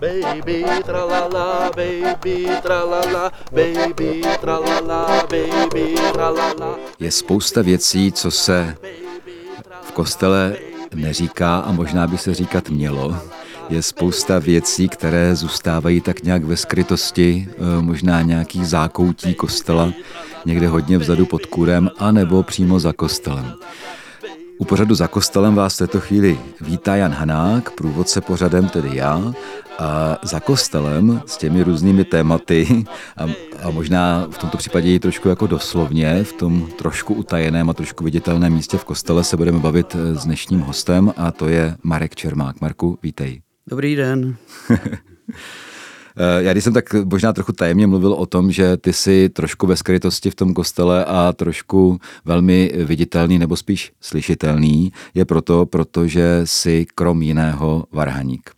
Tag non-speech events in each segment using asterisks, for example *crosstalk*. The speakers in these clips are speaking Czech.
Baby tralala, baby tralala, baby tralala, baby tralala. Je spousta věcí, co se v kostele neříká a možná by se říkat mělo. Je spousta věcí, které zůstávají tak nějak ve skrytosti, eh, možná nějaký zákoutí kostela, někde hodně vzadu pod kurem, anebo přímo za kostelem. U pořadu za kostelem vás v této chvíli vítá Jan Hanák, průvodce pořadem, tedy já, a za kostelem s těmi různými tématy a, a možná v tomto případě i trošku jako doslovně, v tom trošku utajeném a trošku viditelném místě v kostele se budeme bavit s dnešním hostem a to je Marek Čermák. Marku, vítej. Dobrý den. *laughs* Eh, já když jsem tak možná trochu tajemně mluvil o tom, že ty jsi trošku ve skrytosti v tom kostele a trošku velmi viditelný nebo spíš slyšitelný, je proto, protože jsi krom jiného varhaník.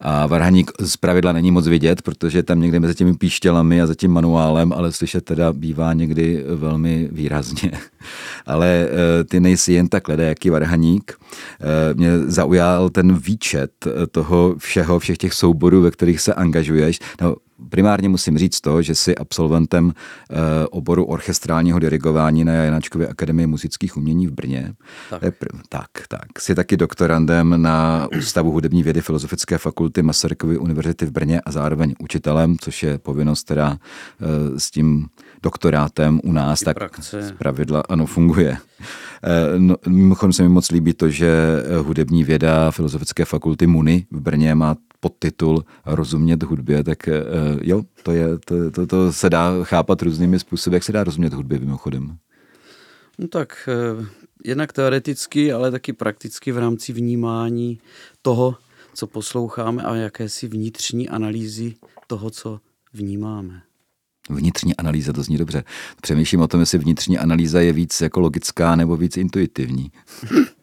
A varhaník z pravidla není moc vidět, protože tam někde mezi těmi píštělami a za tím manuálem, ale slyšet teda bývá někdy velmi výrazně. *laughs* Ale eh, ty nejsi jen tak jaký varhaník. Eh, mě zaujal ten výčet toho všeho, všech těch souborů, ve kterých se angažuješ když, no, primárně musím říct to, že jsi absolventem e, oboru orchestrálního dirigování na Janáčkově akademii muzických umění v Brně. Tak. Pr- tak, tak. Jsi taky doktorandem na Ústavu hudební vědy Filozofické fakulty Masarykovy univerzity v Brně a zároveň učitelem, což je povinnost, která e, s tím doktorátem u nás tak z pravidla ano funguje. E, no, mimochodem se mi moc líbí to, že hudební věda Filozofické fakulty MUNI v Brně má podtitul Rozumět hudbě, tak eh, jo, to, je, to, to, to se dá chápat různými způsoby. Jak se dá rozumět hudbě mimochodem? No tak eh, jednak teoreticky, ale taky prakticky v rámci vnímání toho, co posloucháme a jakési vnitřní analýzy toho, co vnímáme. Vnitřní analýza, to zní dobře. Přemýšlím o tom, jestli vnitřní analýza je víc jako logická nebo víc intuitivní. *laughs*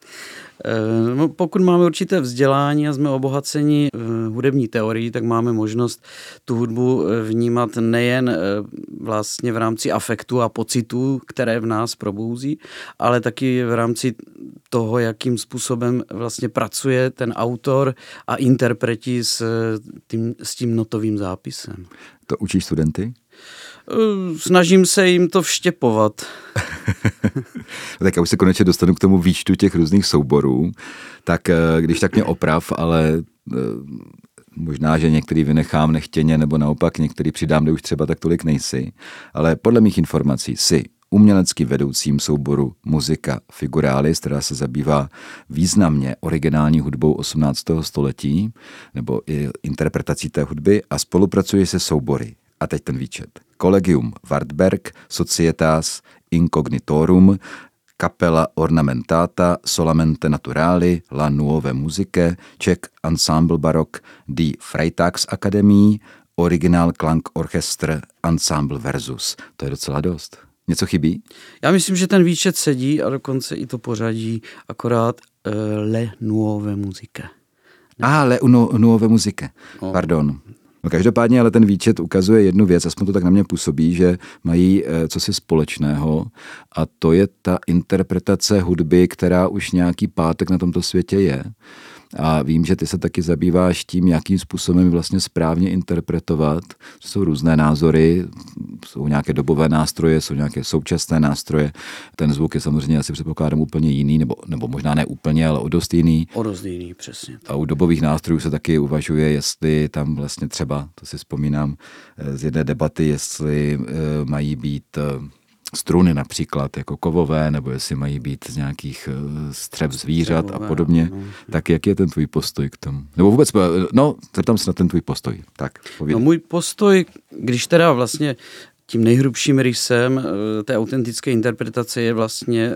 Eh, no, pokud máme určité vzdělání a jsme obohaceni eh, hudební teorií, tak máme možnost tu hudbu eh, vnímat nejen vlastně v rámci afektu a pocitů, které v nás probouzí, ale taky v rámci toho, jakým způsobem vlastně pracuje ten autor a interpreti s tím, s tím notovým zápisem. To učí studenty? Eh, snažím se jim to vštěpovat. *laughs* tak já už se konečně dostanu k tomu výčtu těch různých souborů. Tak eh, když tak mě oprav, ale eh, možná, že některý vynechám nechtěně, nebo naopak některý přidám, kde už třeba tak tolik nejsi. Ale podle mých informací si umělecky vedoucím souboru Muzika Figuralis, která se zabývá významně originální hudbou 18. století, nebo i interpretací té hudby a spolupracuje se soubory a teď ten výčet. Collegium Wartberg, Societas Incognitorum, Capella Ornamentata, Solamente Naturali, La Nuove Musiche, Czech Ensemble Baroque, Die Freitags Akademie, Original Klang Orchestr, Ensemble Versus. To je docela dost. Něco chybí? Já myslím, že ten výčet sedí a dokonce i to pořadí, akorát uh, Le Nuove Musique. Ah, Le Nuove Musique. No. Pardon. No každopádně ale ten výčet ukazuje jednu věc, aspoň to tak na mě působí, že mají eh, co si společného a to je ta interpretace hudby, která už nějaký pátek na tomto světě je. A vím, že ty se taky zabýváš tím, jakým způsobem vlastně správně interpretovat. Jsou různé názory, jsou nějaké dobové nástroje, jsou nějaké současné nástroje. Ten zvuk je samozřejmě asi předpokládám úplně jiný, nebo, nebo možná ne úplně, ale o dost jiný. O dost jiný, přesně. A u dobových nástrojů se taky uvažuje, jestli tam vlastně třeba, to si vzpomínám eh, z jedné debaty, jestli eh, mají být eh, struny například jako kovové, nebo jestli mají být z nějakých eh, střev zvířat a podobně. Tak jak je ten tvůj postoj k tomu? Nebo vůbec, eh, no, zeptám se na ten tvůj postoj. Tak, pověd. No můj postoj, když teda vlastně tím nejhrubším rysem eh, té autentické interpretace je vlastně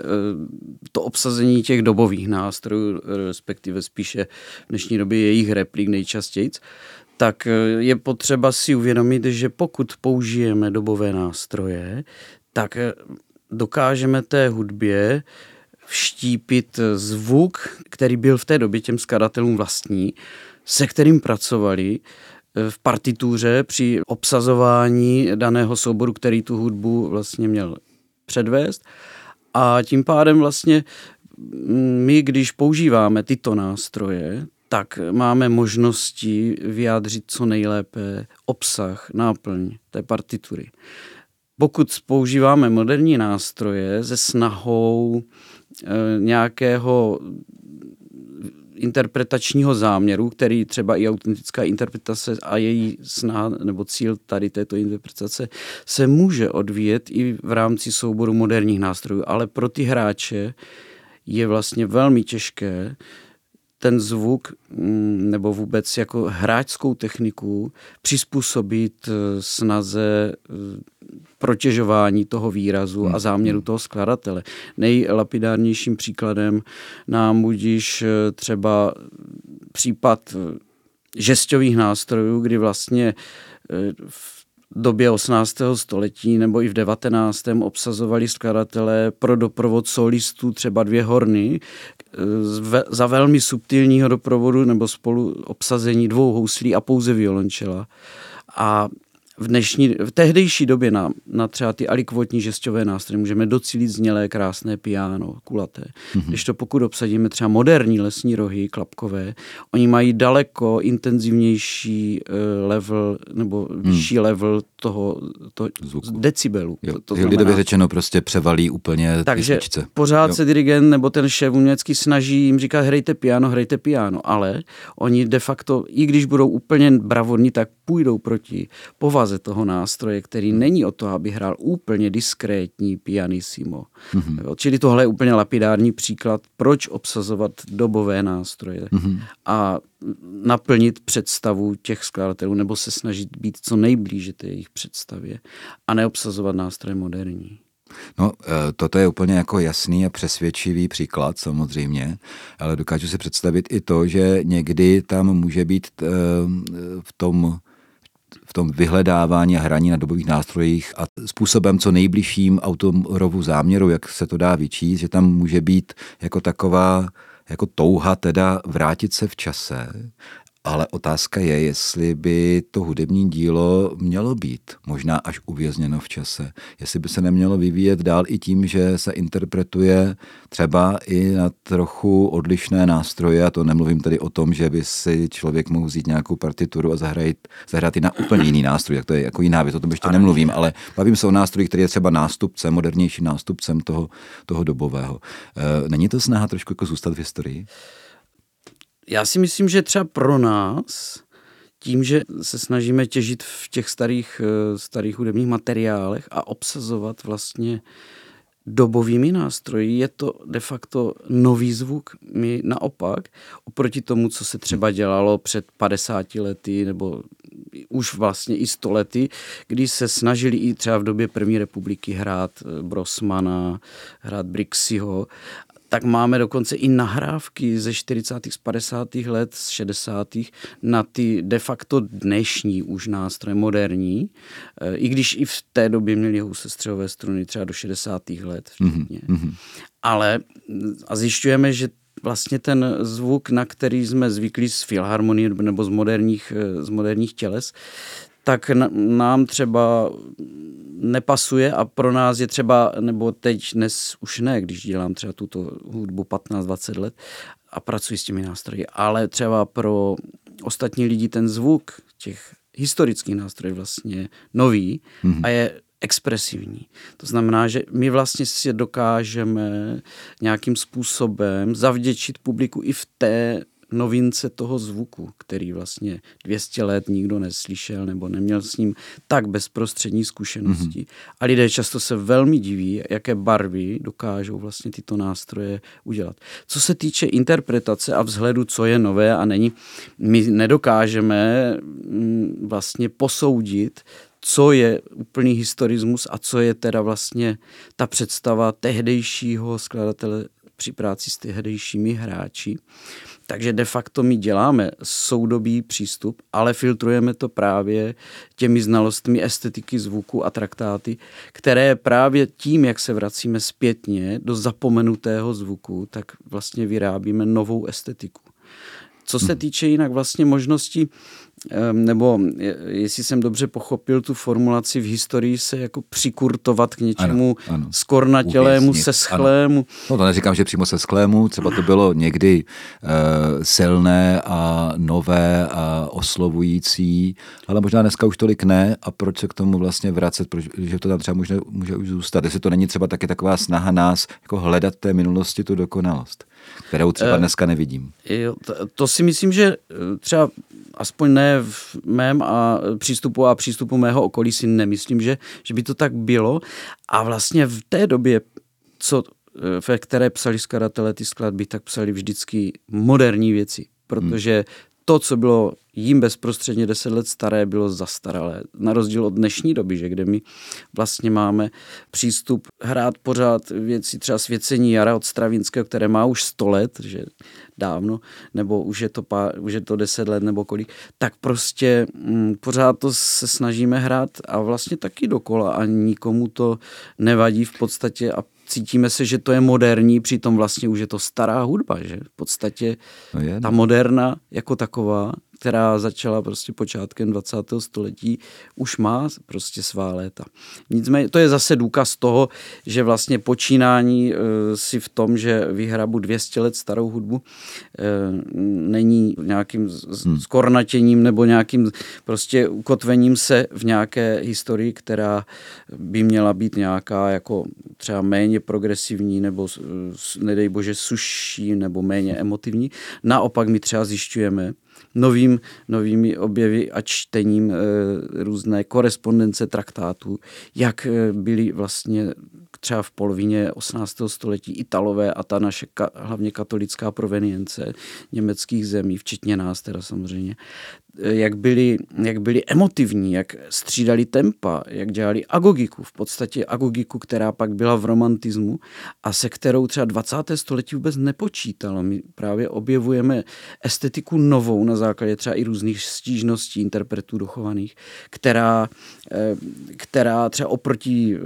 to obsazení těch dobových nástrojů, respektive spíše v dnešní době jejich replik nejčastěji, tak je potřeba si uvědomit, že pokud použijeme dobové nástroje, tak eh, dokážeme té hudbě vštípit zvuk, který byl v té době těm skladatelům vlastní, se kterým pracovali eh, v partituře při obsazování daného souboru, který tu hudbu vlastně měl předvést. A tím pádem vlastně my, když používáme tyto nástroje, tak máme možnosti vyjádřit co nejlépe obsah, náplň té partitury. Pokud používáme moderní nástroje se snahou e, nějakého interpretačního záměru, který třeba i autentická interpretace a její snaha nebo cíl tady této interpretace se může odvíjet i v rámci souboru moderních nástrojů, ale pro ty hráče je vlastně velmi těžké ten zvuk mm, nebo vůbec jako hráčskou techniku přizpůsobit eh, snaze eh, protěžování toho výrazu a hmm. záměru toho skladatele. Nejlapidárnějším příkladem nám budíš eh, třeba případ žestových nástrojů, kdy vlastně v době 18. století nebo i v 19. obsazovali skladatelé pro doprovod solistů třeba dvě horny za velmi subtilního doprovodu nebo spolu obsazení dvou houslí a pouze violončela. A v dnešní, v tehdejší době na, na třeba ty alikvotní žesťové nástroje můžeme docílit znělé krásné piano, kulaté. Mm-hmm. Když to pokud obsadíme třeba moderní lesní rohy, klapkové, oni mají daleko intenzivnější uh, level nebo hmm. vyšší level toho to, Zvuku. decibelu. Jo, to, to lidově řečeno prostě převalí úplně Takže písničce. pořád jo. se dirigent nebo ten šéf umělecký snaží jim říkat hrajte piano, hrajte piano, ale oni de facto, i když budou úplně bravodní, tak půjdou proti povaze toho nástroje, který není o to, aby hrál úplně diskrétní pianissimo. Mm-hmm. Čili tohle je úplně lapidární příklad, proč obsazovat dobové nástroje mm-hmm. a naplnit představu těch skladatelů nebo se snažit být co nejblíže té jejich představě a neobsazovat nástroje moderní. No, eh, toto je úplně jako jasný a přesvědčivý příklad samozřejmě, ale dokážu si představit i to, že někdy tam může být eh, v tom v tom vyhledávání a hraní na dobových nástrojích a způsobem co nejbližším autorovu záměru, jak se to dá vyčíst, že tam může být jako taková jako touha teda vrátit se v čase ale otázka je, jestli by to hudební dílo mělo být možná až uvězněno v čase. Jestli by se nemělo vyvíjet dál i tím, že se interpretuje třeba i na trochu odlišné nástroje, a to nemluvím tady o tom, že by si člověk mohl vzít nějakou partituru a zahrát, zahrát i na úplně jiný nástroj, tak to je jako jiná věc, o tom ještě nemluvím, ale bavím se o nástroji, který je třeba nástupcem, modernějším nástupcem toho, toho dobového. E, není to snaha trošku jako zůstat v historii? Já si myslím, že třeba pro nás, tím, že se snažíme těžit v těch starých, eh, starých hudebních materiálech a obsazovat vlastně dobovými nástroji, je to de facto nový zvuk. My naopak, oproti tomu, co se třeba dělalo před 50 lety nebo už vlastně i 100 lety, kdy se snažili i třeba v době první republiky hrát eh, Brosmana, hrát Brixiho tak máme dokonce i nahrávky ze 40. z 50. let, z 60. na ty de facto dnešní už nástroje, moderní, e, i když i v té době měli housestřelové struny třeba do 60. let včetně. Mm-hmm. Ale a zjišťujeme, že vlastně ten zvuk, na který jsme zvyklí z filharmonie nebo z moderních, e, z moderních těles, tak nám třeba nepasuje a pro nás je třeba, nebo teď dnes už ne, když dělám třeba tuto hudbu 15-20 let a pracuji s těmi nástroji, ale třeba pro ostatní lidi ten zvuk těch historických nástrojů vlastně nový mm-hmm. a je expresivní. To znamená, že my vlastně si dokážeme nějakým způsobem zavděčit publiku i v té novince toho zvuku, který vlastně 200 let nikdo neslyšel nebo neměl s ním tak bezprostřední zkušenosti. Mm-hmm. A lidé často se velmi diví, jaké barvy dokážou vlastně tyto nástroje udělat. Co se týče interpretace a vzhledu, co je nové a není, my nedokážeme mm, vlastně posoudit, co je úplný historismus a co je teda vlastně ta představa tehdejšího skladatele při práci s tehdejšími hráči. Takže de facto my děláme soudobý přístup, ale filtrujeme to právě těmi znalostmi estetiky zvuku a traktáty, které právě tím, jak se vracíme zpětně do zapomenutého zvuku, tak vlastně vyrábíme novou estetiku. Co se hmm. týče jinak vlastně možnosti nebo jestli jsem dobře pochopil tu formulaci, v historii se jako přikurtovat k něčemu ano, ano. skornatělému, seschlému. Ano. No to neříkám, že přímo seschlému, třeba to bylo někdy uh, silné a nové a oslovující, ale možná dneska už tolik ne a proč se k tomu vlastně vracet, protože to tam třeba může, může už zůstat, jestli to není třeba taky taková snaha nás jako hledat té minulosti tu dokonalost kterou třeba eh, dneska nevidím. Jo, to, to si myslím, že eh, třeba aspoň ne v mém a přístupu a přístupu mého okolí si nemyslím, že, že by to tak bylo. A vlastně v té době, co, eh, ve které psali skladatelé ty skladby, tak psali vždycky moderní věci, protože. To, co bylo jim bezprostředně 10 let staré bylo zastaralé. Na rozdíl od dnešní doby, že kde my vlastně máme přístup hrát pořád věci, třeba svěcení jara od Stravinského, které má už 100 let, že dávno, nebo už je to, pár, už je to 10 let nebo kolik, tak prostě mm, pořád to se snažíme hrát a vlastně taky dokola a nikomu to nevadí v podstatě a cítíme se, že to je moderní, přitom vlastně už je to stará hudba, že v podstatě no je, ta no. moderna jako taková která začala prostě počátkem 20. století, už má prostě svá léta. Nicméně to je zase důkaz toho, že vlastně počínání e, si v tom, že vyhrabu 200 let starou hudbu, e, není nějakým hmm. skornatěním nebo nějakým prostě ukotvením se v nějaké historii, která by měla být nějaká jako třeba méně progresivní nebo nedej bože suší nebo méně emotivní. Naopak my třeba zjišťujeme, novým, novými objevy a čtením e, různé korespondence traktátů, jak e, byly vlastně třeba v polovině 18. století Italové a ta naše ka, hlavně katolická provenience německých zemí, včetně nás teda samozřejmě, jak byli, jak byli emotivní, jak střídali tempa, jak dělali agogiku, v podstatě agogiku, která pak byla v romantismu a se kterou třeba 20. století vůbec nepočítalo. My právě objevujeme estetiku novou na základě třeba i různých stížností interpretů dochovaných, která, eh, která třeba oproti eh,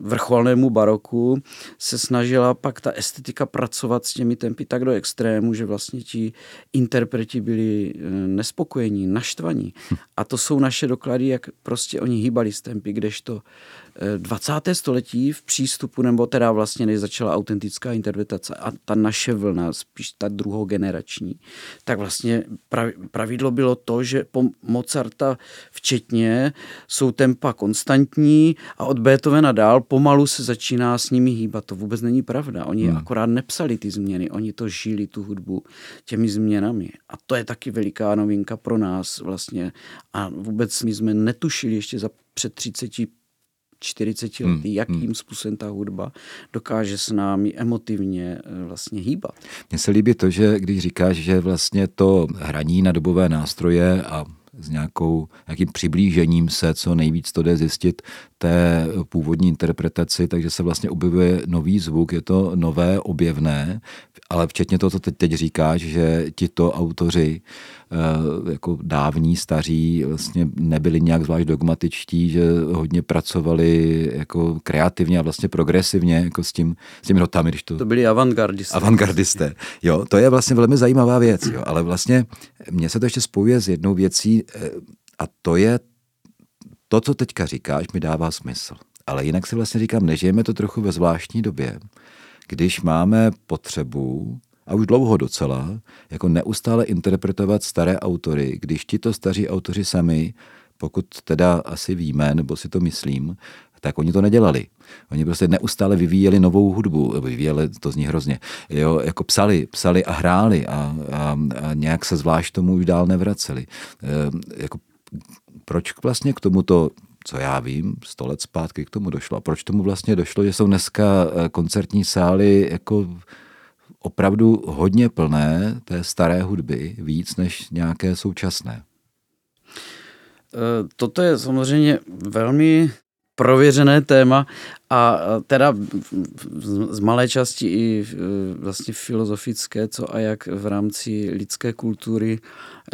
vrcholnému baroku se snažila pak ta estetika pracovat s těmi tempy tak do extrému, že vlastně ti interpreti byli eh, nespokojení, naštvaní. A to jsou naše doklady, jak prostě oni hýbali s tempy, kdežto 20. století v přístupu, nebo teda vlastně než začala autentická interpretace a ta naše vlna, spíš ta druhogenerační, tak vlastně pravidlo bylo to, že po Mozarta včetně jsou tempa konstantní a od Beethovena dál pomalu se začíná s nimi hýbat. To vůbec není pravda. Oni hmm. akorát nepsali ty změny, oni to žili, tu hudbu, těmi změnami. A to je taky veliká novinka pro nás vlastně. A vůbec my jsme netušili ještě za před 30 40 lety, hmm, jakým hmm. způsobem ta hudba dokáže s námi emotivně eh, vlastně hýbat. Mně se líbí to, že když říkáš, že vlastně to hraní na dobové nástroje a s nějakou, nějakým přiblížením se, co nejvíc to jde zjistit té původní interpretaci, takže se vlastně objevuje nový zvuk, je to nové, objevné, ale včetně toho, co teď, teď říkáš, že tito autoři eh, jako dávní, staří vlastně nebyli nějak zvlášť dogmatičtí, že hodně pracovali jako kreativně a vlastně progresivně jako s, tím, s těmi notami. Když to... to byli avantgardisté. Avantgardisté, jo, to je vlastně velmi zajímavá věc, jo, ale vlastně mně se to ještě spojuje s jednou věcí eh, a to je to, co teďka říkáš, mi dává smysl. Ale jinak si vlastně říkám, nežijeme to trochu ve zvláštní době, když máme potřebu, a už dlouho docela, jako neustále interpretovat staré autory, když tito staří autoři sami, pokud teda asi víme, nebo si to myslím, tak oni to nedělali. Oni prostě neustále vyvíjeli novou hudbu, vyvíjeli, to zní hrozně, jo, jako psali, psali a hráli a, a, a nějak se zvlášť tomu už dál nevraceli. E, jako, proč vlastně k tomuto co já vím, sto let zpátky k tomu došlo. A proč tomu vlastně došlo, že jsou dneska eh, koncertní sály jako opravdu hodně plné té staré hudby, víc než nějaké současné? Eh, toto je samozřejmě velmi prověřené téma a teda z malé části i eh, vlastně filozofické, co a jak v rámci lidské kultury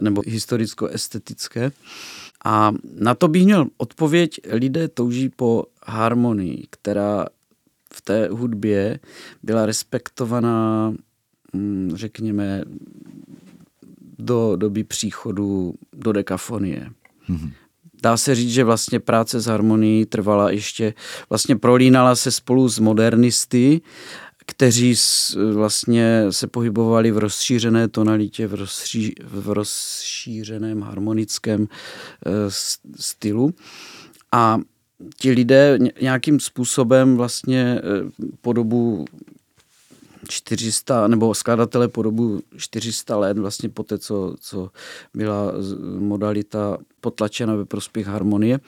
nebo historicko-estetické. A na to bych měl odpověď, lidé touží po harmonii, která v té hudbě byla respektovaná, mm, řekněme, do doby příchodu do dekafonie. Mm-hmm. Dá se říct, že vlastně práce s harmonií trvala ještě, vlastně prolínala se spolu s modernisty, kteří vlastně se pohybovali v rozšířené tonalitě, v, rozší, v rozšířeném harmonickém e, stylu. A ti lidé nějakým způsobem vlastně e, po dobu 400, nebo skladatelé po dobu 400 let, vlastně po té, co, co byla modalita potlačena ve prospěch harmonie,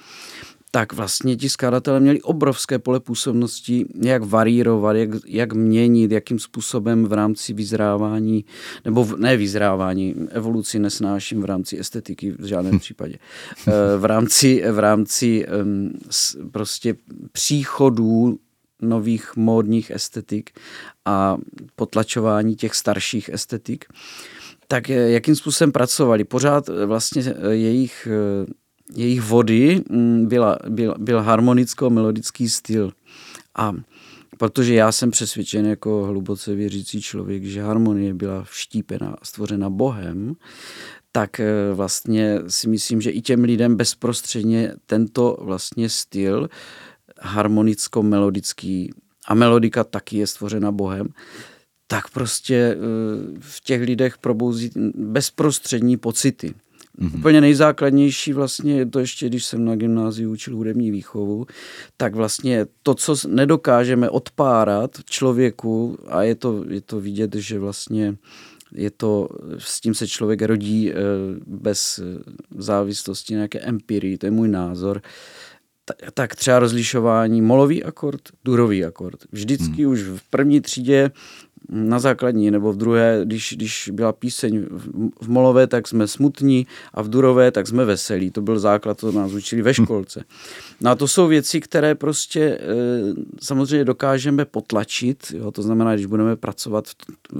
tak vlastně ti skladatelé měli obrovské pole působnosti, jak varírovat, jak, jak měnit, jakým způsobem v rámci vyzrávání, nebo v, ne vyzrávání, evoluci nesnáším v rámci estetiky v žádném případě, eh, v rámci, v rámci prostě příchodů nových módních estetik a potlačování těch starších estetik, tak eh, jakým způsobem pracovali. Pořád eh, vlastně jejich, jejich vody mm, byla, byl, byl harmonicko-melodický styl. A protože já jsem přesvědčen jako hluboce věřící člověk, že harmonie byla vštípena a stvořena Bohem, tak vlastně si myslím, že i těm lidem bezprostředně tento vlastně styl harmonicko-melodický a melodika taky je stvořena Bohem, tak prostě eh, v těch lidech probouzí bezprostřední pocity. Mm-hmm. Úplně nejzákladnější vlastně je to ještě, když jsem na gymnáziu učil hudební výchovu, tak vlastně to, co nedokážeme odpárat člověku a je to, je to vidět, že vlastně je to, s tím se člověk rodí eh, bez závislosti na nějaké empirii, to je můj názor, tak třeba rozlišování molový akord, durový akord. Vždycky hmm. už v první třídě na základní nebo v druhé, když, když byla píseň v molové, tak jsme smutní a v durové, tak jsme veselí. To byl základ, to nás učili ve školce. No a to jsou věci, které prostě e, samozřejmě dokážeme potlačit. Jo? To znamená, když budeme pracovat v,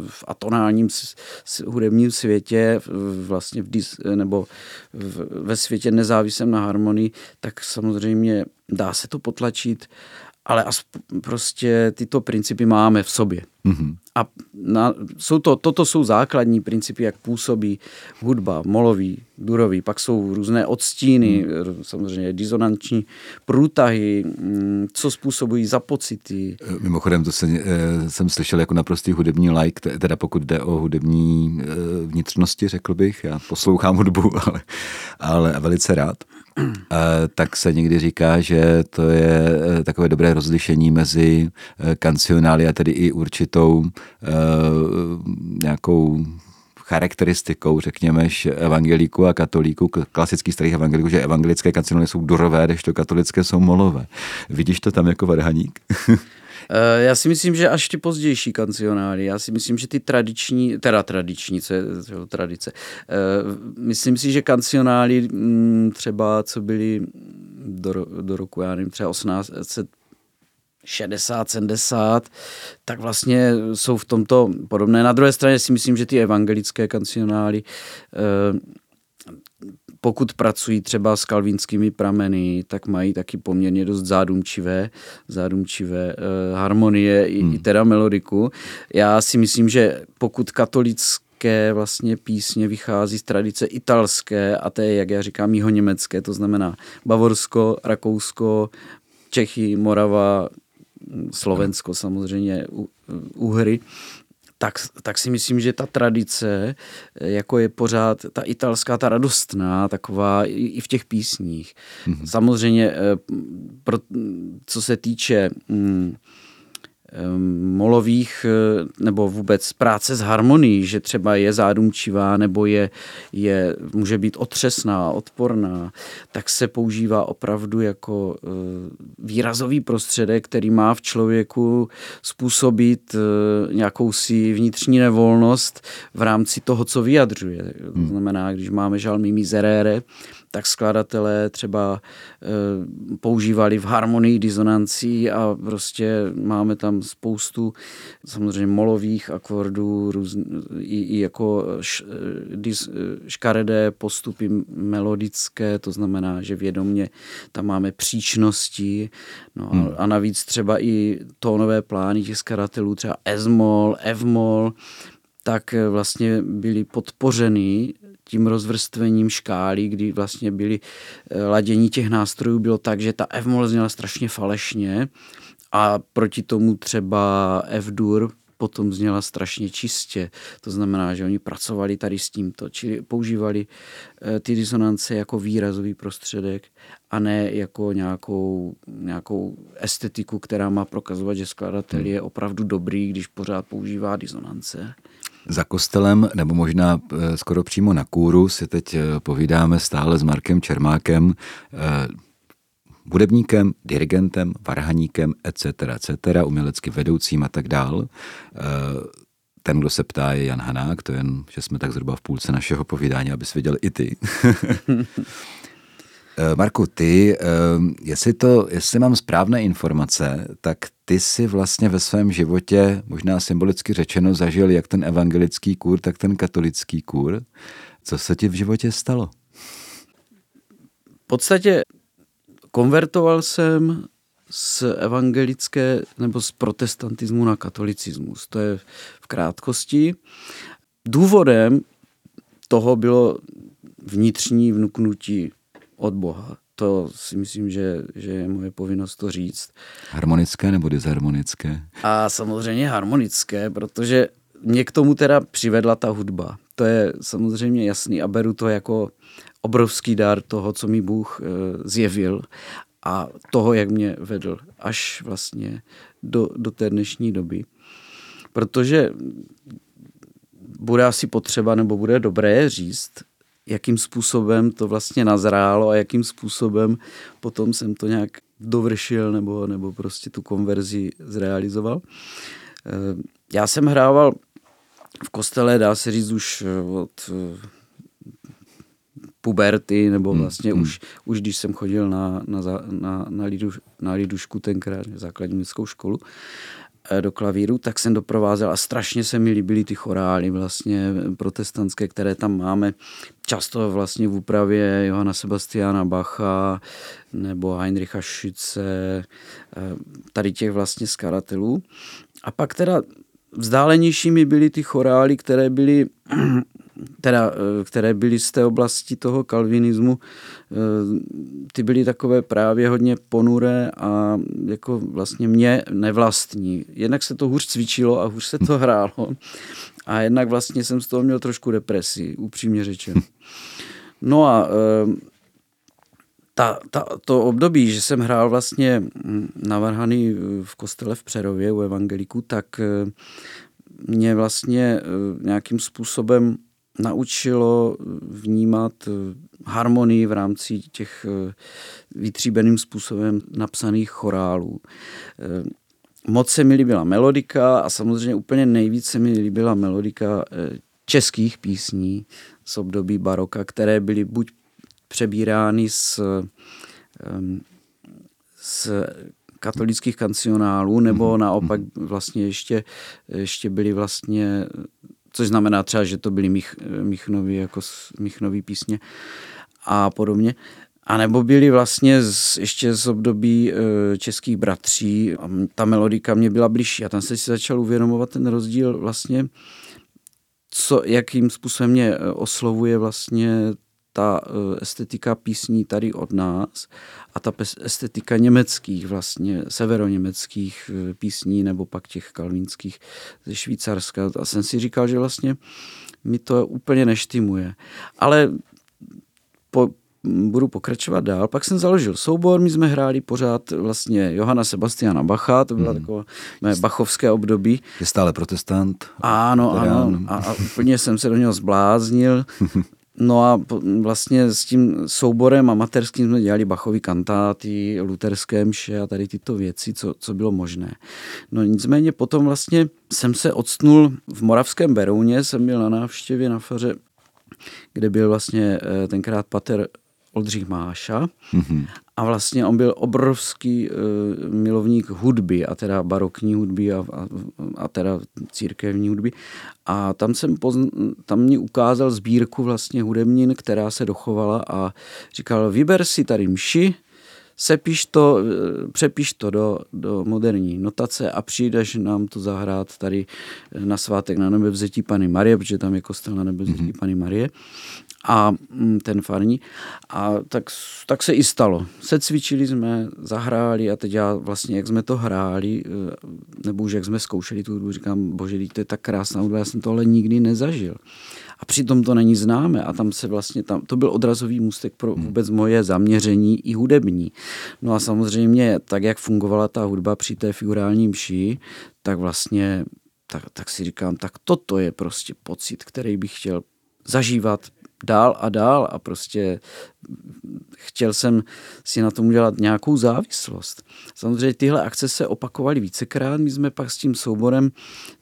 v atonálním s, s, hudebním světě, v, vlastně v dis, nebo v, ve světě nezávislém na harmonii, tak samozřejmě dá se to potlačit ale prostě tyto principy máme v sobě. Mm-hmm. A na, jsou to, toto jsou základní principy, jak působí hudba, molový, durový, pak jsou různé odstíny, mm. samozřejmě disonanční průtahy, mm, co způsobují za pocity. Eh, mimochodem, to jsem, eh, jsem slyšel jako naprostý hudební like, teda pokud jde o hudební eh, vnitřnosti, řekl bych, já poslouchám hudbu, *laughs* ale, ale velice rád. Tak se někdy říká, že to je takové dobré rozlišení mezi kancionály a tedy i určitou nějakou charakteristikou, řekněme, evangelíků a katolíků, klasických starých evangelíků, že evangelické kancionály jsou durové, to katolické jsou molové. Vidíš to tam jako varhaník? *laughs* Eh, já si myslím, že až ty pozdější kancionály, já si myslím, že ty tradiční, teda tradiční, co je co tradice, eh, myslím si, že kancionály mm, třeba, co byly do, do roku, já nevím, třeba 1800 60, 70, tak vlastně jsou v tomto podobné. Na druhé straně si myslím, že ty evangelické kancionály, eh, pokud pracují třeba s kalvínskými prameny, tak mají taky poměrně dost zádumčivé, zádumčivé eh, harmonie hmm. i, teda melodiku. Já si myslím, že pokud katolické vlastně písně vychází z tradice italské a té, jak já říkám, jiho německé, to znamená Bavorsko, Rakousko, Čechy, Morava, Slovensko samozřejmě, Uhry, tak, tak si myslím, že ta tradice, jako je pořád ta italská, ta radostná, taková i v těch písních. Mm-hmm. Samozřejmě, eh, pro, co se týče mm, molových eh, nebo vůbec práce s harmonií, že třeba je zádumčivá nebo je, je, může být otřesná, odporná, tak se používá opravdu jako eh, výrazový prostředek, který má v člověku způsobit eh, nějakou si vnitřní nevolnost v rámci toho, co vyjadřuje. To hmm. znamená, když máme žalmy miserere, tak skladatelé třeba e, používali v harmonii disonancí a prostě máme tam spoustu samozřejmě molových akordů, růz, i, i jako š, dis, škaredé postupy melodické, to znamená, že vědomně tam máme příčnosti no hmm. a, a navíc třeba i tónové plány těch skladatelů, třeba S-moll, F-moll, tak vlastně byly podpořeny tím rozvrstvením škály, kdy vlastně byly eh, ladění těch nástrojů bylo tak, že ta F-moll zněla strašně falešně a proti tomu třeba F-dur potom zněla strašně čistě. To znamená, že oni pracovali tady s tímto, čili používali eh, ty disonance jako výrazový prostředek a ne jako nějakou, nějakou estetiku, která má prokazovat, že skladatel je opravdu dobrý, když pořád používá disonance. Za kostelem, nebo možná eh, skoro přímo na kůru, si teď eh, povídáme stále s Markem Čermákem, hudebníkem, dirigentem, varhaníkem, etc., etc., umělecky vedoucím a tak dál. Eh, ten, kdo se ptá, je Jan Hanák, to jen, že jsme tak zhruba v půlce našeho povídání, abys viděl i ty. *laughs* Eh, Marku, ty, eh, jestli, to, jestli mám správné informace, tak ty si vlastně ve svém životě, možná symbolicky řečeno, zažil jak ten evangelický kůr, tak ten katolický kůr. Co se ti v životě stalo? V podstatě konvertoval jsem z evangelické nebo z protestantismu na katolicismus. To je v krátkosti. Důvodem toho bylo vnitřní vnuknutí od Boha. To si myslím, že, že je moje povinnost to říct. Harmonické nebo disharmonické? A samozřejmě harmonické, protože mě k tomu teda přivedla ta hudba. To je samozřejmě jasný a beru to jako obrovský dar toho, co mi Bůh eh, zjevil a toho, jak mě vedl až vlastně do, do té dnešní doby. Protože bude asi potřeba, nebo bude dobré říct, jakým způsobem to vlastně nazrálo a jakým způsobem potom jsem to nějak dovršil nebo, nebo prostě tu konverzi zrealizoval. Eh, já jsem hrával v kostele, dá se říct, už od puberty, nebo hmm, vlastně hmm, už, už když jsem chodil na, na, na, na, lidu, na lidušku tenkrát, základní městskou školu, eh, do klavíru, tak jsem doprovázel a strašně se mi líbily ty chorály vlastně protestantské, které tam máme. Často vlastně v úpravě Johana Sebastiana Bacha nebo Heinricha Schütze, eh, tady těch vlastně skladatelů. A pak teda vzdálenějšími byly ty chorály, které byly teda, eh, které byly z té oblasti toho kalvinismu, eh, ty byly takové právě hodně ponuré a jako vlastně mě nevlastní. Jednak se to hůř cvičilo a hůř se to hrálo a jednak vlastně jsem z toho měl trošku depresi, upřímně řečeno. No a eh, ta, ta, to období, že jsem hrál vlastně hm, navrhaný v kostele v Přerově u evangeliku, tak mě vlastně nějakým způsobem naučilo vnímat eh, harmonii v rámci těch eh, vytříbeným způsobem napsaných chorálů. Eh, moc se mi líbila melodika a samozřejmě úplně nejvíce mi líbila melodika českých písní z období baroka, které byly buď přebírány z, z katolických kancionálů, nebo mhm, naopak mhm. vlastně ještě, ještě byly vlastně což znamená třeba, že to byly Mich, Michnový, jako Michnový písně a podobně. A nebo byly vlastně z, ještě z období e, českých bratří a ta melodika mě byla blížší a tam se si začal uvědomovat ten rozdíl vlastně, co, jakým způsobem mě e, oslovuje vlastně ta eh, estetika písní tady od nás a ta estetika německých vlastně, severoněmeckých eh, písní nebo pak těch kalvínských ze Švýcarska. A jsem si říkal, že vlastně mi to úplně neštimuje. Ale po, budu pokračovat dál. Pak jsem založil soubor, my jsme hráli pořád vlastně Johana Sebastiana Bacha, to bylo hmm. takové mé bachovské období. Je stále protestant. Ano, ano. A, a úplně jsem se do něho zbláznil. *laughs* No a vlastně s tím souborem amatérským jsme dělali Bachovy kantáty, luterské mše a tady tyto věci, co, co bylo možné. No nicméně potom vlastně jsem se odstnul v Moravském Berouně, jsem byl na návštěvě na faře, kde byl vlastně eh, tenkrát pater Oldřich Máša mm-hmm. A vlastně on byl obrovský uh, milovník hudby a teda barokní hudby a, a, a teda církevní hudby a tam jsem pozn, tam mi ukázal sbírku vlastně hudebnin, která se dochovala a říkal, vyber si tady mši, sepiš to, eh, přepiš to do, do moderní notace a přijdeš nám to zahrát tady na svátek na nebevzetí Pany Marie, protože tam je kostel na nebevzetí mm-hmm. Pany Marie a mm, ten farní. A tak, tak se i stalo. Secvičili jsme, zahráli a teď já vlastně, jak jsme to hráli, eh, nebo už jak jsme zkoušeli tu hudbu, říkám, bože, to je tak krásná hudba, já jsem to ale nikdy nezažil. A přitom to není známe a tam se vlastně, tam, to byl odrazový můstek pro hmm. vůbec moje zaměření i hudební. No a samozřejmě, tak jak fungovala ta hudba při té figurální mši, tak vlastně tak, tak si říkám, tak toto je prostě pocit, který bych chtěl zažívat dál a dál a prostě chtěl jsem si na tom udělat nějakou závislost. Samozřejmě tyhle akce se opakovaly vícekrát, my jsme pak s tím souborem,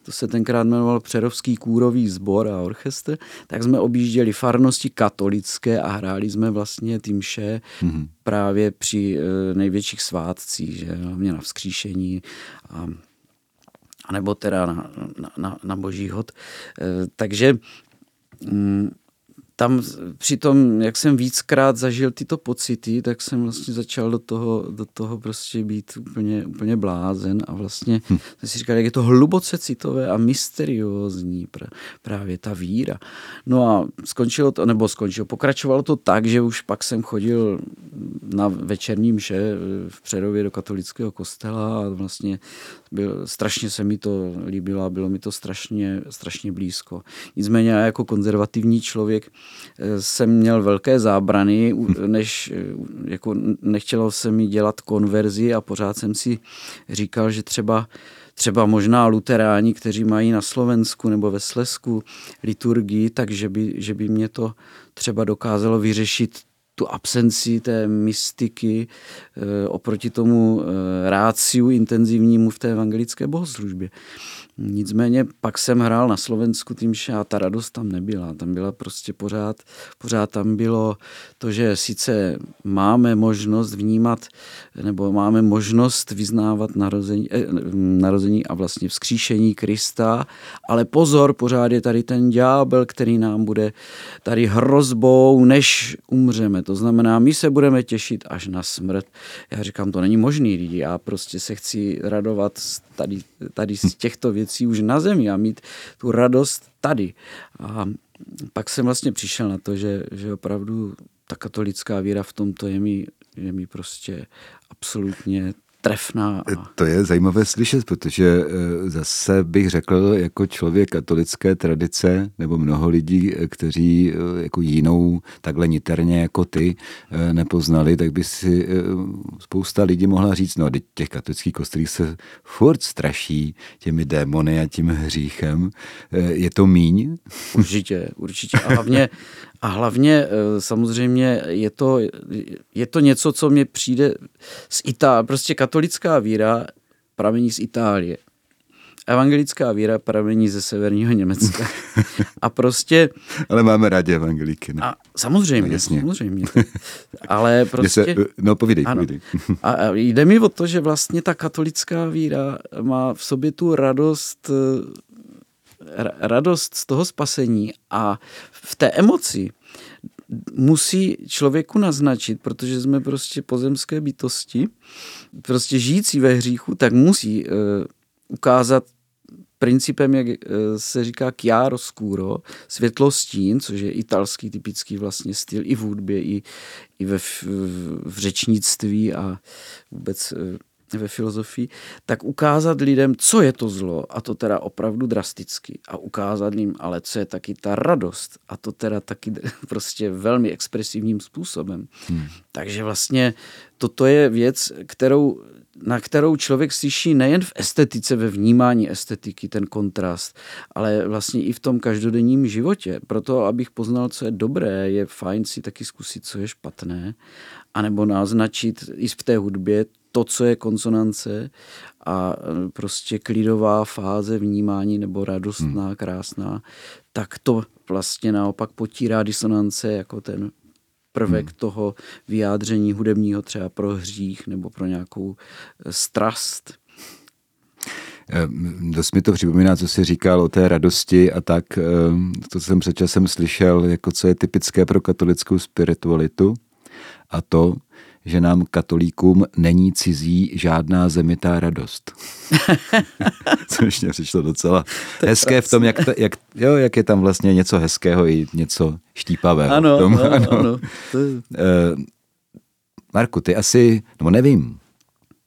to se tenkrát jmenoval Přerovský kůrový sbor a orchestr, tak jsme objížděli farnosti katolické a hráli jsme vlastně ty mše mm-hmm. právě při e, největších svátcích, že hlavně na vzkříšení a anebo teda na, na, na, na boží hod. E, takže mm, tam při tom, jak jsem víckrát zažil tyto pocity, tak jsem vlastně začal do toho, do toho prostě být úplně, úplně blázen a vlastně hm. jsem si říkal, jak je to hluboce citové a mysteriózní právě ta víra. No a skončilo to, nebo skončilo, pokračovalo to tak, že už pak jsem chodil na večerní mše v Přerově do katolického kostela a vlastně byl, strašně se mi to líbilo a bylo mi to strašně, strašně blízko. Nicméně já jako konzervativní člověk jsem měl velké zábrany, než eh, jako nechtělo se mi dělat konverzi a pořád jsem si říkal, že třeba třeba možná luteráni, kteří mají na Slovensku nebo ve Slesku liturgii, takže by, že by mě to třeba dokázalo vyřešit tu absenci té mystiky e, oproti tomu e, ráciu intenzivnímu v té evangelické bohoslužbě. Nicméně pak jsem hrál na Slovensku že a ta radost tam nebyla. Tam byla prostě pořád, pořád tam bylo to, že sice máme možnost vnímat, nebo máme možnost vyznávat narození, eh, narození a vlastně vzkříšení Krista, ale pozor, pořád je tady ten ďábel, který nám bude tady hrozbou, než umřeme. To znamená, my se budeme těšit až na smrt. Já říkám, to není možný lidi, já prostě se chci radovat tady, tady z těchto věcí už na zemi a mít tu radost tady. A pak jsem vlastně přišel na to, že, že opravdu ta katolická víra v tomto je mi, je mi prostě absolutně trefná. A... To je zajímavé slyšet, protože eh, zase bych řekl, jako člověk katolické tradice, nebo mnoho lidí, eh, kteří eh, jako jinou takhle niterně jako ty nepoznali, tak by si spousta lidí mohla říct, no těch katolických kostelů se furt straší těmi démony a tím hříchem. Je to míň? Určitě, určitě. A hlavně, a hlavně samozřejmě je to, je to něco, co mě přijde z Itálie, prostě katolická víra pramení z Itálie. Evangelická víra pramení ze severního Německa. A prostě... Ale máme rádi evangelíky. Ne? A samozřejmě, no, jasně. samozřejmě. *laughs* Ale prostě... Se, no povídej, ano. povídej. A jde mi o to, že vlastně ta katolická víra má v sobě tu radost radost z toho spasení a v té emoci musí člověku naznačit, protože jsme prostě pozemské bytosti, prostě žijící ve hříchu, tak musí uh, ukázat principem, jak uh, se říká chiaroscuro, světlostín, což je italský typický vlastně styl i v hudbě, i, i ve, v, v řečnictví a vůbec uh, ve filozofii, tak ukázat lidem, co je to zlo, a to teda opravdu drasticky, a ukázat jim, ale co je taky ta radost, a to teda taky *laughs* prostě velmi expresivním způsobem. Hmm. Takže vlastně toto je věc, kterou, na kterou člověk slyší nejen v estetice, ve vnímání estetiky, ten kontrast, ale vlastně i v tom každodenním životě. Proto, abych poznal, co je dobré, je fajn si taky zkusit, co je špatné, anebo naznačit i v té hudbě to, co je konsonance a e, prostě klidová fáze vnímání nebo radostná, hmm. krásná, tak to vlastně naopak potírá disonance jako ten prvek hmm. toho vyjádření hudebního třeba pro hřích nebo pro nějakou e, strast. E, dost mi to připomíná, co jsi říkal o té radosti a tak, to jsem před časem slyšel, jako co je typické pro katolickou spiritualitu a to, že nám katolíkům není cizí žádná zemitá radost. *laughs* Což mě přišlo docela hezké v tom, jak, ta, jak, jo, jak je tam vlastně něco hezkého i něco štípavého. Ano, v tom, ano, ano. ano. Uh, Marku, ty asi, nebo nevím,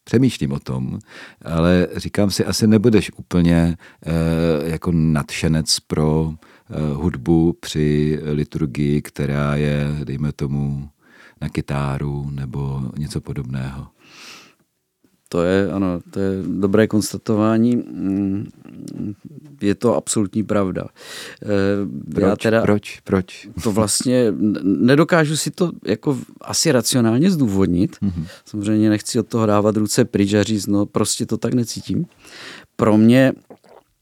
přemýšlím o tom, ale říkám si, asi nebudeš úplně uh, jako nadšenec pro uh, hudbu při liturgii, která je, dejme tomu, na kytáru nebo něco podobného. To je, ano, to je dobré konstatování. Mm, je to absolutní pravda. Eh, proč, Já teda proč, proč? To vlastně nedokážu si to jako asi racionálně zdůvodnit. Mm-hmm. Samozřejmě nechci od toho dávat ruce pryč a říct, no prostě to tak necítím. Pro mě,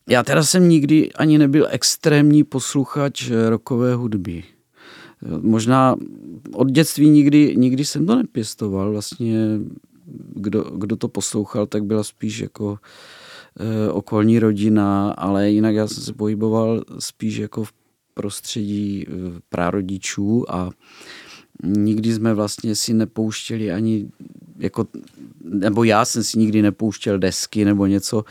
já teda jsem nikdy ani nebyl extrémní posluchač rokové hudby. Možná od dětství nikdy, nikdy jsem to nepěstoval. Vlastně kdo, kdo to poslouchal, tak byla spíš jako e, okolní rodina, ale jinak já jsem se pohyboval spíš jako v prostředí e, prarodičů a nikdy jsme vlastně si nepouštěli ani jako, nebo já jsem si nikdy nepouštěl desky nebo něco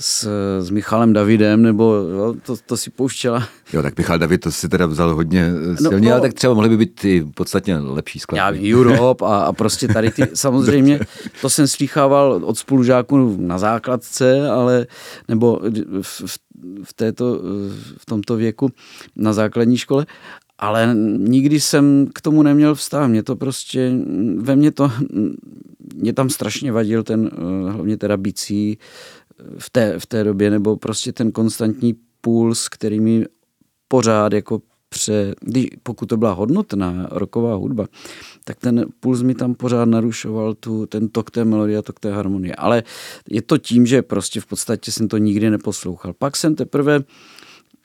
s, s Michalem Davidem, nebo jo, to, to si pouštěla. Jo, tak Michal David to si teda vzal hodně no, silně, no, ale tak třeba mohly by být ty podstatně lepší skladby. Já, Europe a, a prostě tady ty, samozřejmě, to jsem slýchával od spolužáků na základce, ale, nebo v, v, v, této, v tomto věku na základní škole, ale nikdy jsem k tomu neměl vztah. Mě to prostě, ve mně to, mě tam strašně vadil ten, eh, hlavně teda bicí eh, v té, v té době, nebo prostě ten konstantní puls, který mi pořád jako pře, když, pokud to byla hodnotná roková hudba, tak ten puls mi tam pořád narušoval tu, ten tok té melodie a tok té harmonie. Ale je to tím, že prostě v podstatě jsem to nikdy neposlouchal. Pak jsem teprve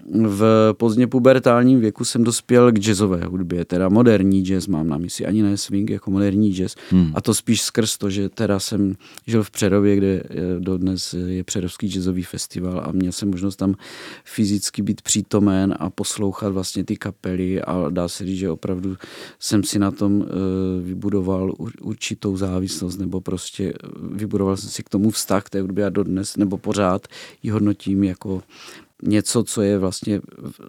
v pozdně pubertálním věku jsem dospěl k jazzové hudbě, teda moderní jazz, mám na mysli ani ne swing, jako moderní jazz. Hmm. A to spíš skrz to, že teda jsem žil v Přerově, kde dodnes je Přerovský jazzový festival a měl jsem možnost tam fyzicky být přítomen a poslouchat vlastně ty kapely a dá se říct, že opravdu jsem si na tom eh, vybudoval určitou závislost nebo prostě vybudoval jsem si k tomu vztah k té hudbě a dodnes nebo pořád ji hodnotím jako něco, co je vlastně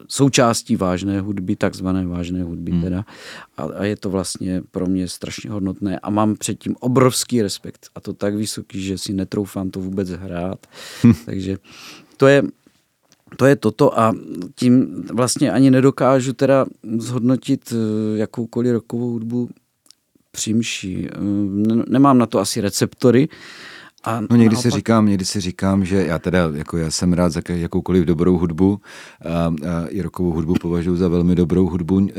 součástí vážné hudby, takzvané vážné hudby hmm. teda. A, a je to vlastně pro mě strašně hodnotné a mám předtím obrovský respekt a to tak vysoký, že si netroufám to vůbec hrát. Hm. Takže to je, to je toto a tím vlastně ani nedokážu teda zhodnotit eh, jakoukoliv rokovou hudbu přímší. Eh, nemám na to asi receptory, a no někdy naopak... si říkám, někdy si říkám, že já teda, jako já jsem rád za jakoukoliv dobrou hudbu a, a i rokovou hudbu považuji za velmi dobrou hudbu. Eh,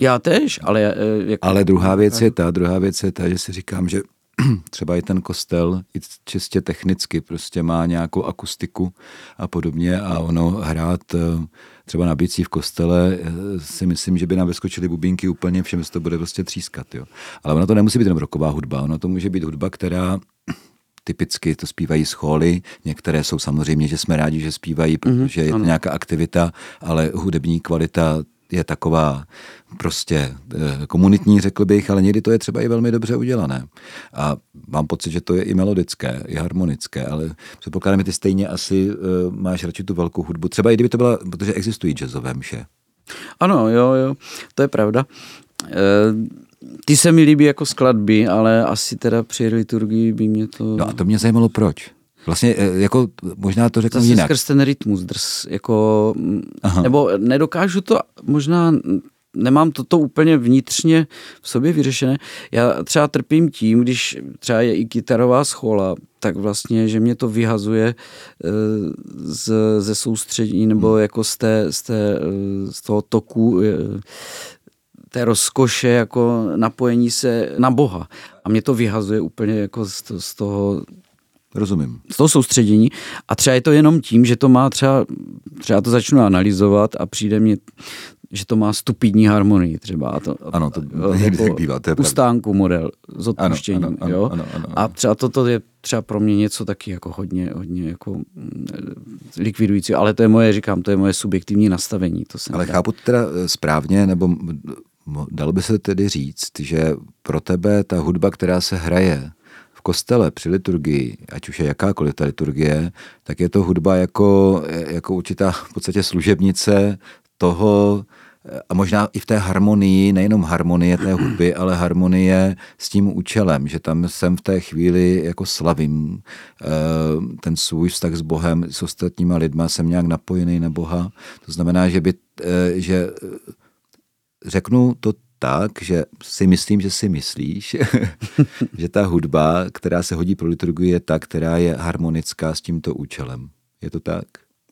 já tež, ale... Jako... Ale druhá věc je ta, druhá věc je ta, že si říkám, že *clears throat* třeba i ten kostel i čistě technicky prostě má nějakou akustiku a podobně a ono hrát eh, třeba na bicí v kostele si myslím, že by nám vyskočily bubínky úplně všem, se to bude prostě třískat. Jo. Ale ono to nemusí být jenom roková hudba, ono to může být hudba, která typicky to zpívají scholy, některé jsou samozřejmě, že jsme rádi, že zpívají, mhm, protože mm-hmm, je to ano. nějaká aktivita, ale hudební kvalita je taková prostě eh, komunitní, řekl bych, ale někdy to je třeba i velmi dobře udělané. A mám pocit, že to je i melodické, i harmonické, ale předpokládám, že ty stejně asi uh, máš radši tu velkou hudbu. Třeba i kdyby to byla, protože existují jazzové mše. Ano, jo, jo, to je pravda. E- ty se mi líbí jako skladby, ale asi teda při liturgii by mě to... No a to mě zajímalo proč. Vlastně eh, jako možná to řeknu Zase jinak. skrz ten rytmus, drs, jako, mm, Aha. nebo nedokážu to, možná nemám toto úplně vnitřně v sobě vyřešené. Já třeba trpím tím, když třeba je i kytarová schola, tak vlastně, že mě to vyhazuje eh, z, ze soustředí nebo hmm. jako z, té, z, té, eh, z toho toku té rozkoše, jako napojení se na Boha. A mě to vyhazuje úplně jako z, z toho Rozumím. Z toho soustředění. A třeba je to jenom tím, že to má třeba, třeba to začnu analyzovat a přijde mě, že to má stupidní harmonii třeba. A to, ano, to někdy tak bývá. To je ustánku model s odpuštěním. Ano, ano, jo? Ano, ano, ano. A třeba toto je třeba pro mě něco taky jako hodně, hodně jako mm, likvidující, ale to je moje, říkám, to je moje subjektivní nastavení. To ale chápu to teda eh, správně, nebo dalo by se tedy říct, že pro tebe ta hudba, která se hraje v kostele při liturgii, ať už je jakákoliv ta liturgie, tak je to hudba jako, jako určitá v podstatě služebnice toho, a možná i v té harmonii, nejenom harmonie té hudby, ale harmonie s tím účelem, že tam jsem v té chvíli jako slavím eh, ten svůj vztah s Bohem, s ostatníma lidma, jsem nějak napojený na Boha. To znamená, že, by, eh, že řeknu to tak, že si myslím, že si myslíš, *laughs* že ta hudba, která se hodí pro liturgii, je ta, která je harmonická s tímto účelem. Je to tak?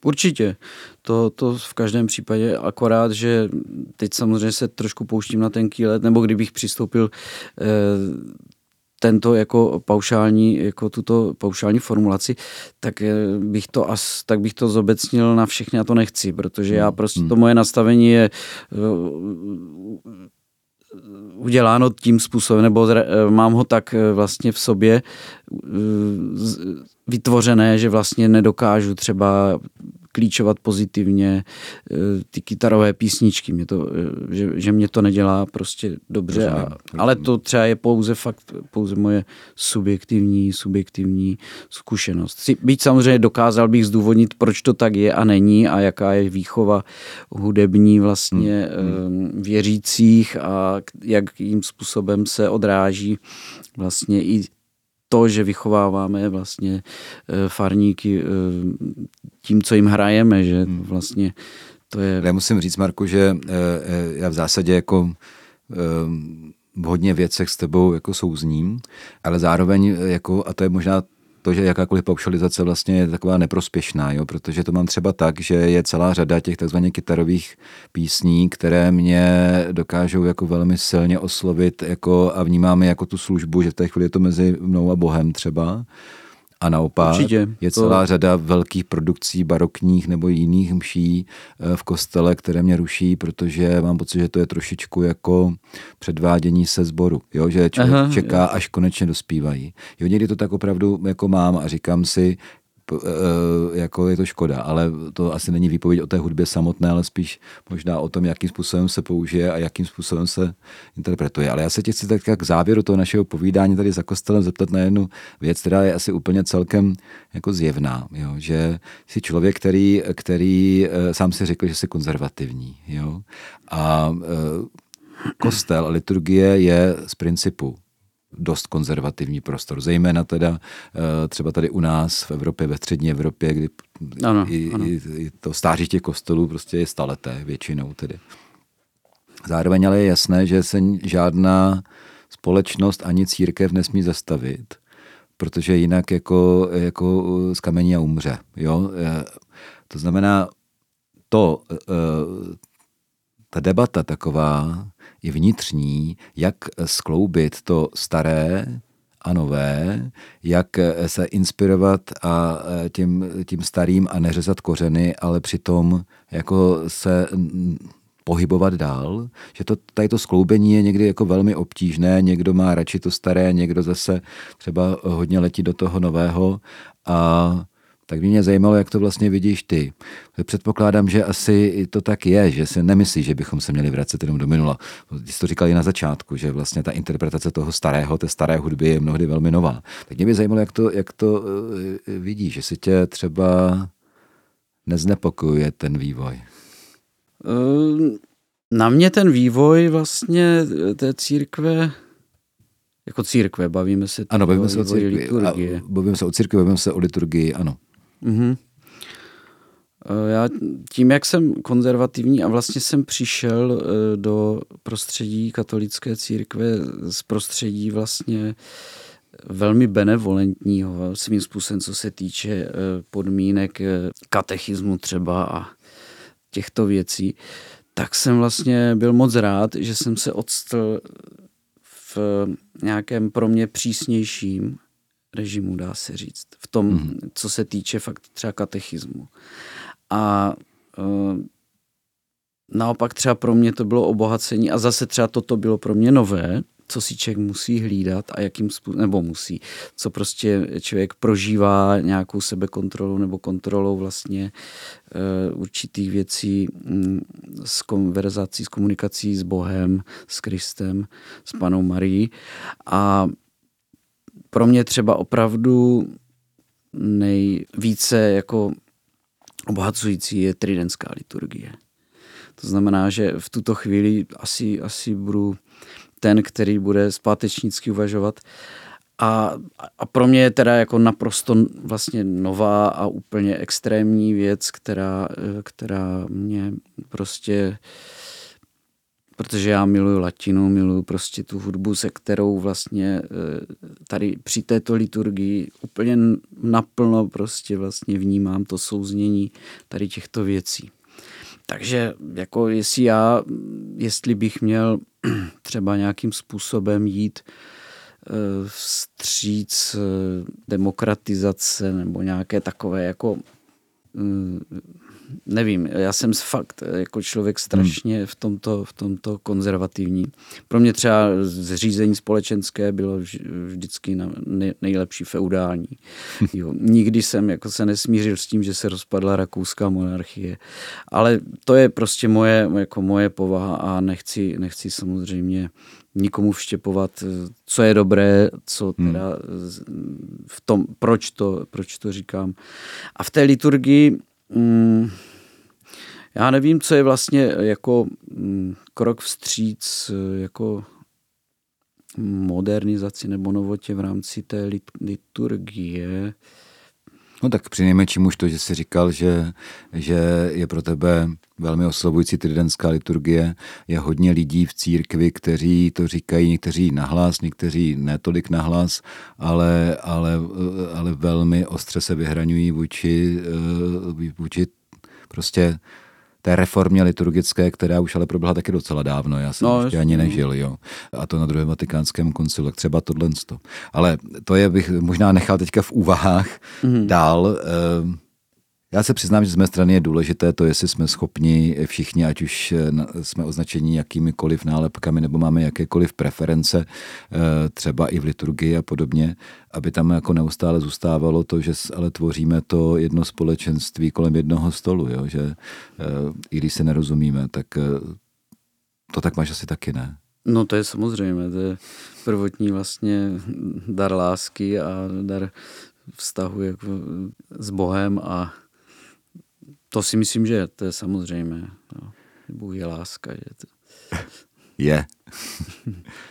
Určitě, to, to v každém případě, akorát, že teď samozřejmě se trošku pouštím na ten let, nebo kdybych přistoupil eh, tento jako paušální, jako tuto paušální formulaci, tak eh, bych to as, tak bych to zobecnil na všechny a to nechci, protože já hmm, prostě hmm. to moje nastavení je eh, uděláno tím způsobem, nebo eh, mám ho tak vlastně v sobě vytvořené, že vlastně nedokážu třeba klíčovat pozitivně eh, ty kytarové písničky, mě to, eh, že, že mě to nedělá prostě dobře, a, ale to třeba je pouze fakt, pouze moje subjektivní, subjektivní zkušenost. Byť samozřejmě dokázal bych zdůvodnit, proč to tak je a není a jaká je výchova hudební vlastně hmm. hmm. věřících a jakým způsobem se odráží vlastně i to, že vychováváme vlastně eh, farníky eh, tím, co jim hrajeme, že hmm. vlastně to je... Já musím říct, Marku, že eh, já v zásadě jako v hodně věcech s tebou jako souzním, ale zároveň jako, a to je možná to, že jakákoliv paušalizace vlastně je taková neprospěšná, jo? protože to mám třeba tak, že je celá řada těch takzvaně kytarových písní, které mě dokážou jako velmi silně oslovit jako, a vnímáme jako tu službu, že v té chvíli je to mezi mnou a Bohem třeba. A naopak Určitě. je celá to... řada velkých produkcí barokních nebo jiných mší eh, v kostele, které mě ruší, protože mám pocit, že to je trošičku jako předvádění se sboru, jo? že člověk Aha, čeká, až konečně dospívají. Jo, někdy to tak opravdu jako mám a říkám si, jako je to škoda, ale to asi není výpověď o té hudbě samotné, ale spíš možná o tom, jakým způsobem se použije a jakým způsobem se interpretuje. Ale já se tě chci tak k závěru toho našeho povídání tady za kostelem zeptat na jednu věc, která je asi úplně celkem jako zjevná, jo? že jsi člověk, který, který eh, sám si řekl, že jsi konzervativní. Jo? A eh, kostel a liturgie je z principu dost konzervativní prostor, zejména teda eh, třeba tady u nás v Evropě, ve střední Evropě, kdy ano, i, ano. I, i to stáří těch kostelů prostě je staleté většinou tedy. Zároveň ale je jasné, že se žádná společnost ani církev nesmí zastavit, protože jinak jako, jako z kamení a umře. Jo? Eh, to znamená, to, eh, ta debata taková, i vnitřní, jak skloubit to staré a nové, jak se inspirovat a tím, tím starým a neřezat kořeny, ale přitom jako se pohybovat dál, že to, tady to skloubení je někdy jako velmi obtížné, někdo má radši to staré, někdo zase třeba hodně letí do toho nového a tak by mě zajímalo, jak to vlastně vidíš ty. Předpokládám, že asi to tak je, že si nemyslíš, že bychom se měli vracet jenom do minula. Ty jsi to říkal i na začátku, že vlastně ta interpretace toho starého, té staré hudby je mnohdy velmi nová. Tak mě by zajímalo, jak to, jak to eh, vidíš, že si tě třeba neznepokojuje ten vývoj. Ehm, na mě ten vývoj vlastně té církve jako církve, bavíme se Ano, bavíme se o církvi. Bavíme se o církvi, bavíme se o liturgii, ano. Mm-hmm. Já tím, jak jsem konzervativní a vlastně jsem přišel e, do prostředí katolické církve z prostředí vlastně velmi benevolentního svým způsobem, co se týče podmínek katechismu třeba a těchto věcí, tak jsem vlastně byl moc rád, že jsem se odstl v nějakém pro mě přísnějším režimu, dá se říct, v tom, mm. co se týče fakt třeba katechismu. A uh, naopak třeba pro mě to bylo obohacení a zase třeba toto bylo pro mě nové, co si člověk musí hlídat a jakým způsobem, nebo musí, co prostě člověk prožívá nějakou sebekontrolou nebo kontrolou vlastně uh, určitých věcí, um, s konverzací, s komunikací s Bohem, s Kristem, s panou Marií. A pro mě třeba opravdu nejvíce jako obohacující je tridentská liturgie. To znamená, že v tuto chvíli asi, asi budu ten, který bude zpátečnicky uvažovat. A, a pro mě je teda jako naprosto vlastně nová a úplně extrémní věc, která, která mě prostě protože já miluju latinu, miluju prostě tu hudbu, se kterou vlastně eh, tady při této liturgii úplně naplno prostě vlastně vnímám to souznění tady těchto věcí. Takže jako jestli já, jestli bych měl *clears throat* třeba nějakým způsobem jít eh, vstříc eh, demokratizace nebo nějaké takové jako nevím, já jsem fakt jako člověk strašně v tomto, v tomto konzervativní. Pro mě třeba zřízení společenské bylo vždycky nejlepší feudální. Jo. Nikdy jsem jako se nesmířil s tím, že se rozpadla rakouská monarchie. Ale to je prostě moje, jako moje povaha a nechci, nechci samozřejmě nikomu vštěpovat, co je dobré, co hmm. teda v tom, proč to, proč to říkám. A v té liturgii Mm, já nevím, co je vlastně jako mm, krok vstříc jako modernizaci nebo novotě v rámci té liturgie. No tak přinejmenším už to, že jsi říkal, že, že je pro tebe velmi oslovující tridentská liturgie. Je hodně lidí v církvi, kteří to říkají, někteří nahlas, někteří netolik nahlas, ale, ale, ale velmi ostře se vyhraňují vůči, eh, vůči prostě té reformě liturgické, která už ale proběhla taky docela dávno. Já jsem no, ještě ani nežil, jo. A to na druhém vatikánském koncilu, tak třeba tohle. Ale to je, bych možná nechal teďka v úvahách mm-hmm. dál. Eh, já se přiznám, že z mé strany je důležité to, jestli jsme schopni všichni, ať už eh, jsme označeni jakýmikoliv nálepkami nebo máme jakékoliv preference, eh, třeba i v liturgii a podobně, aby tam jako neustále zůstávalo to, že ale tvoříme to jedno společenství kolem jednoho stolu, jo? že eh, i když se nerozumíme, tak to tak máš asi taky, ne? No to je samozřejmě, to je prvotní vlastně dar lásky a dar vztahu jako s Bohem a to si myslím, že to je samozřejmé. No. Bůh je láska. Že to... *laughs* Je.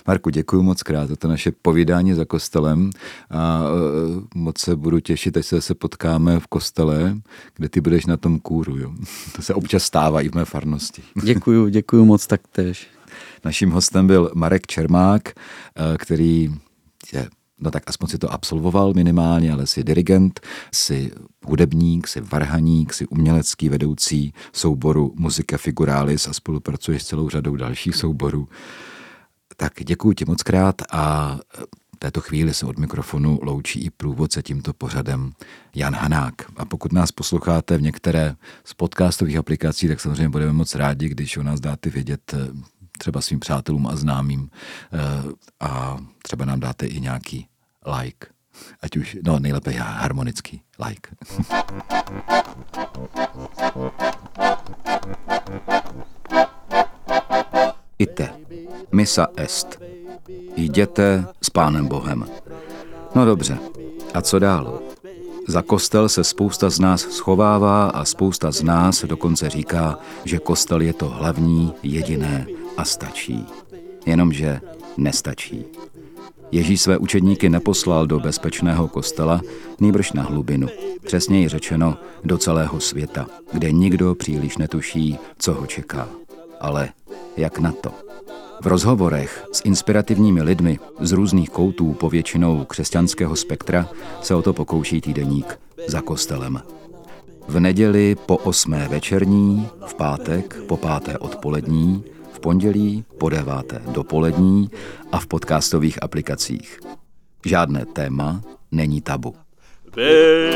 Marku, děkuji moc krát za to naše povídání za kostelem a uh, moc se budu těšit, až se zase potkáme v kostele, kde ty budeš na tom kůru. Jo. *laughs* To se občas stává i v mé farnosti. *laughs* Děkuji, děkuji moc taktéž. Naším hostem byl Marek Čermák, uh, který je no tak aspoň si to absolvoval minimálně, ale si dirigent, si hudebník, si varhaník, si umělecký vedoucí souboru Muzika Figuralis a spolupracuješ s celou řadou dalších souborů. Tak děkuji ti moc krát a v této chvíli se od mikrofonu loučí i průvodce tímto pořadem Jan Hanák. A pokud nás posloucháte v některé z podcastových aplikací, tak samozřejmě budeme moc rádi, když o nás dáte vědět třeba svým přátelům a známým eh, a třeba nám dáte i nějaký like. Ať už, no nejlépe harmonický like. Ite, misa est. Jděte s Pánem Bohem. No dobře, a co dál? Za kostel se spousta z nás schovává a spousta z nás dokonce říká, že kostel je to hlavní, jediné a stačí. Jenomže nestačí. Ježíš své učedníky neposlal do bezpečného kostela, nýbrž na hlubinu. Přesněji řečeno do celého světa, kde nikdo příliš netuší, co ho čeká. Ale jak na to? V rozhovorech s inspirativními lidmi z různých koutů povětšinou křesťanského spektra se o to pokouší týdeník za kostelem. V neděli po osmé večerní, v pátek po páté odpolední, pondělí po deváté dopolední a v podcastových aplikacích. Žádné téma není tabu. Baby.